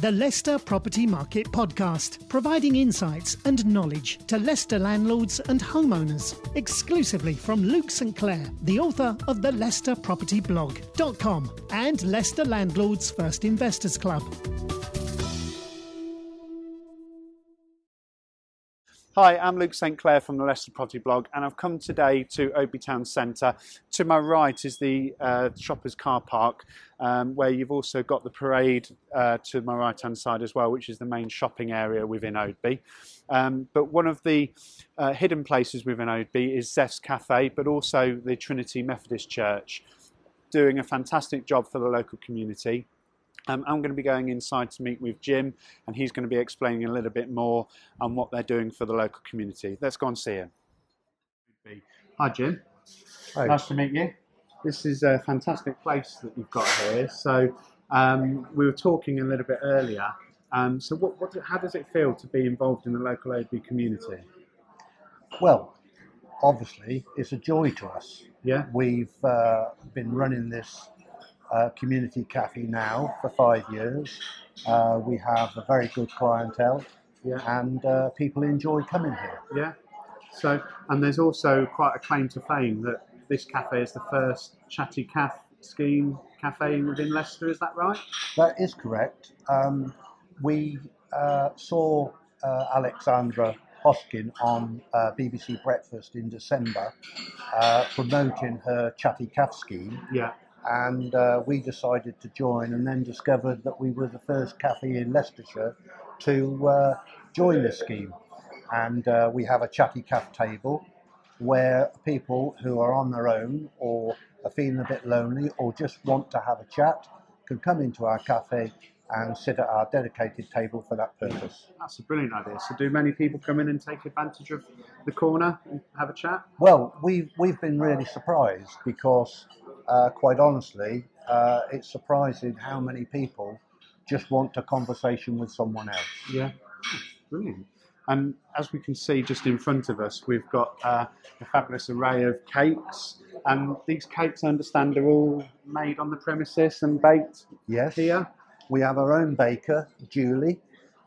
the Leicester Property Market Podcast, providing insights and knowledge to Leicester landlords and homeowners, exclusively from Luke St. Clair, the author of the Leicester Property Blog.com and Leicester Landlords First Investors Club. Hi, I'm Luke St. Clair from the Leicester Property Blog, and I've come today to Oadby Town Centre. To my right is the uh, Shoppers Car Park, um, where you've also got the parade uh, to my right hand side as well, which is the main shopping area within Oadby. Um, but one of the uh, hidden places within Oadby is Zeph's Cafe, but also the Trinity Methodist Church, doing a fantastic job for the local community. Um, I'm going to be going inside to meet with Jim, and he's going to be explaining a little bit more on what they're doing for the local community. Let's go and see him. Hi, Jim. Hi. Nice to meet you. This is a fantastic place that you've got here. So um, we were talking a little bit earlier. Um, so what, what, how does it feel to be involved in the local Oadby community? Well, obviously, it's a joy to us. Yeah. We've uh, been running this uh, community cafe now for five years. Uh, we have a very good clientele, Yeah. and uh, people enjoy coming here. Yeah. So, and there's also quite a claim to fame that this cafe is the first chatty caf scheme cafe within Leicester. Is that right? That is correct. Um, we uh, saw uh, Alexandra Hoskyn on uh, BBC Breakfast in December uh, promoting her Chatty Calf scheme. Yeah. And uh, we decided to join and then discovered that we were the first cafe in Leicestershire to uh, join this scheme. And uh, we have a chatty cafe table where people who are on their own or are feeling a bit lonely or just want to have a chat can come into our cafe and sit at our dedicated table for that purpose. That's a brilliant idea. So, do many people come in and take advantage of the corner and have a chat? Well, we've we've been really surprised because, uh, quite honestly, uh, it's surprising how many people just want a conversation with someone else. Yeah. Brilliant. And as we can see just in front of us, we've got uh, a fabulous array of cakes. And these cakes, I understand, are all made on the premises and baked Yes, here. we have our own baker, Julie,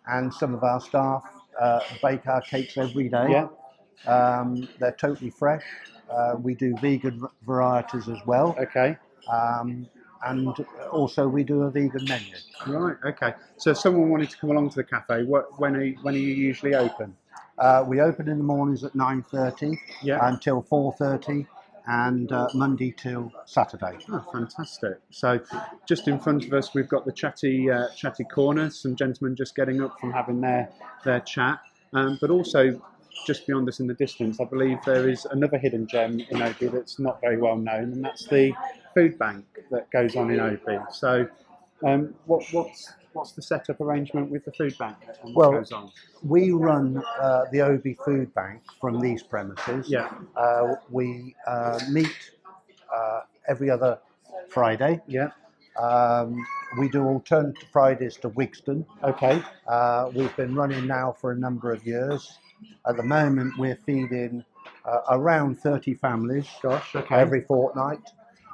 and some of our staff uh, bake our cakes every day. Yeah. Um, they're totally fresh. Uh, we do vegan varieties as well, Okay. um, and also we do a vegan menu. Right. Okay. So, if someone wanted to come along to the cafe, what, when, are you, when are you usually open? Uh, we open in the mornings at 9.30 Yeah. until 4.30 and uh, Monday till Saturday. Oh, fantastic! So, just in front of us, we've got the chatty, uh, chatty corner. Some gentlemen just getting up from having their their chat, um, but also just beyond us in the distance, I believe there is another hidden gem in Oadby that's not very well known, and that's the food bank that goes on in Oadby. So, um, what what's what's the setup arrangement with the food bank and what Well, goes on? We run uh, the Oadby Food Bank from these premises. Yeah. Uh, we uh, meet uh, every other Friday. Yeah. Um, we do alternate Fridays to Wigston. Okay. Uh, we've been running now for a number of years. At the moment, we're feeding uh, around 30 families Gosh. Okay. every fortnight.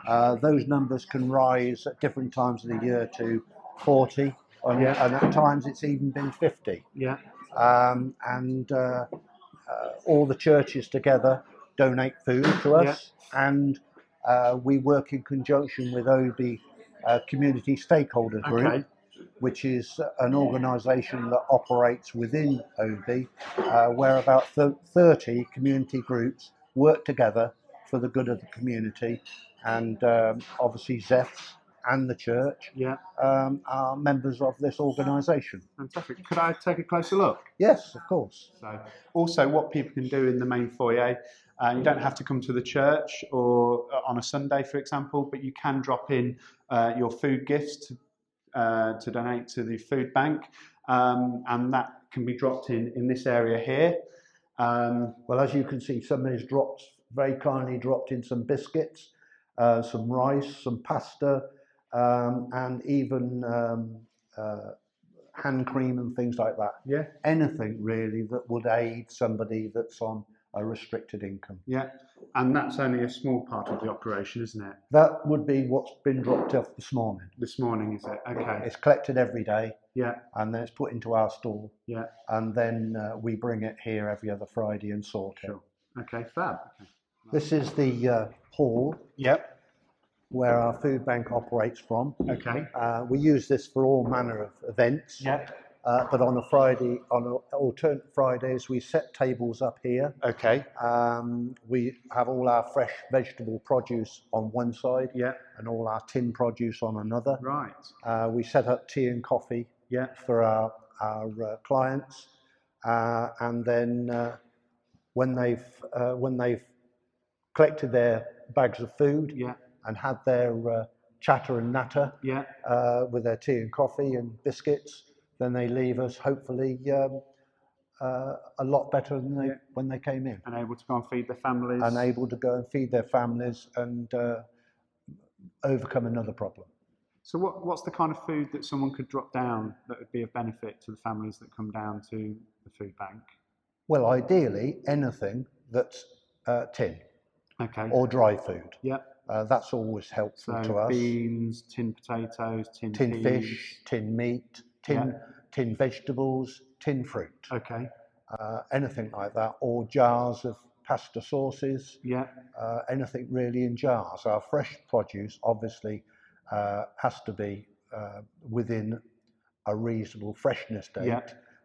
Uh, those numbers can rise at different times of the year to 40, and, Yeah. and at times it's even been 50. yeah. Um, and uh, uh, all the churches together donate food to us, and uh, we work in conjunction with Oadby uh, Community Stakeholder Group Okay. Which is an organisation that operates within Oadby, uh, where about th- 30 community groups work together for the good of the community. And um, obviously, Zeph and the church Yeah. um, are members of this organisation. Fantastic. Could I take a closer look? Yes, of course. So, also, what people can do in the main foyer, uh, you don't have to come to the church or uh, on a Sunday, for example, but you can drop in uh, your food gifts to, uh, to donate to the food bank, um, and that can be dropped in in this area here. Um, Well, as you can see, somebody's dropped, very kindly dropped in some biscuits, uh, some rice, some pasta, um, and even um, uh, hand cream and things like that. yeah, anything really that would aid somebody that's on a restricted income. Yeah. And that's only a small part of the operation, isn't it? That would be what's been dropped off this morning. This morning, is it? Okay. It's collected every day Yeah. and then it's put into our stall Yeah. and then uh, we bring it here every other Friday and sort it. Sure. Okay. Fab. Okay. This is the uh, hall Yep. where our food bank operates from. Okay. Uh, we use this for all manner of events, Yep. Uh, but on a Friday, on alternate Fridays, we set tables up here. Okay. Um, we have all our fresh vegetable produce on one side Yeah. and all our tin produce on another. Right. Uh, we set up tea and coffee Yeah. for our, our uh, clients, uh, and then uh, when they've uh, when they've collected their bags of food Yeah. and had their uh, chatter and natter Yeah. uh, with their tea and coffee and biscuits, then they leave us hopefully um, uh, a lot better than they Yeah. when they came in, And able to go and feed their families. and able to go and feed their families and uh, overcome another problem. So what, what's the kind of food that someone could drop down that would be of benefit to the families that come down to the food bank? Well, ideally, anything that's uh, tin Okay. or dry food. yeah. Uh, that's always helpful So to us. beans, tin potatoes, tin, tin fish, tin meat, tin, Yeah. tin vegetables, tin fruit, Okay. uh, anything like that, or jars of pasta sauces, Yeah. uh, anything really in jars. Our fresh produce obviously uh, has to be uh, within a reasonable freshness date, Yeah.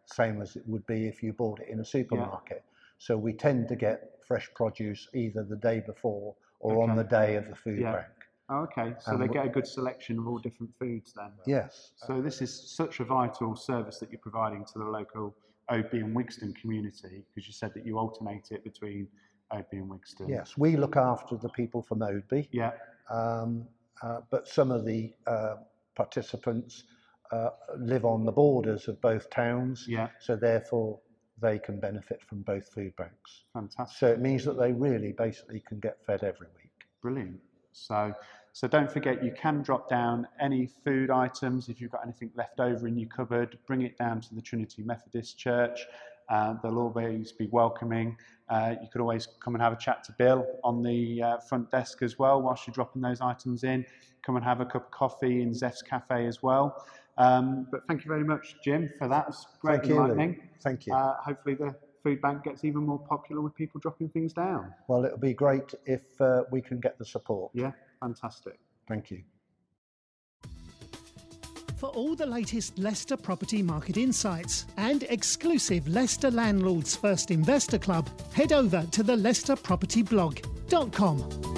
same as it would be if you bought it in a supermarket. So we tend to get fresh produce either the day before or on the day of the food Yeah. bank. Oh, okay. So And they get a good selection of all different foods then. Yes. So this is such a vital service that you're providing to the local Oadby and Wigston community because you said that you alternate it between Oadby and Wigston. Yes, we look after the people from Oadby, Yeah. um, uh, but some of the uh, participants uh, live on the borders of both towns, Yeah. so therefore they can benefit from both food banks. Fantastic. So it means that they really basically can get fed every week. Brilliant. So, so don't forget you can drop down any food items if you've got anything left over in your cupboard. Bring it down to the Trinity Methodist Church. Uh, they'll always be welcoming. Uh, you could always come and have a chat to Bill on the uh, front desk as well whilst you're dropping those items in. Come and have a cup of coffee in Zeph's Cafe as well. Um, but thank you very much, Jim, for that. It's great Thank you, enlightening. Thank you. Uh, hopefully, the food bank gets even more popular with people dropping things down. well, it'll be great if uh, we can get the support. Yeah, fantastic. Thank you. For all the latest Leicester property market insights and exclusive Leicester Landlords First Investor Club, head over to the leicesterpropertyblog.com.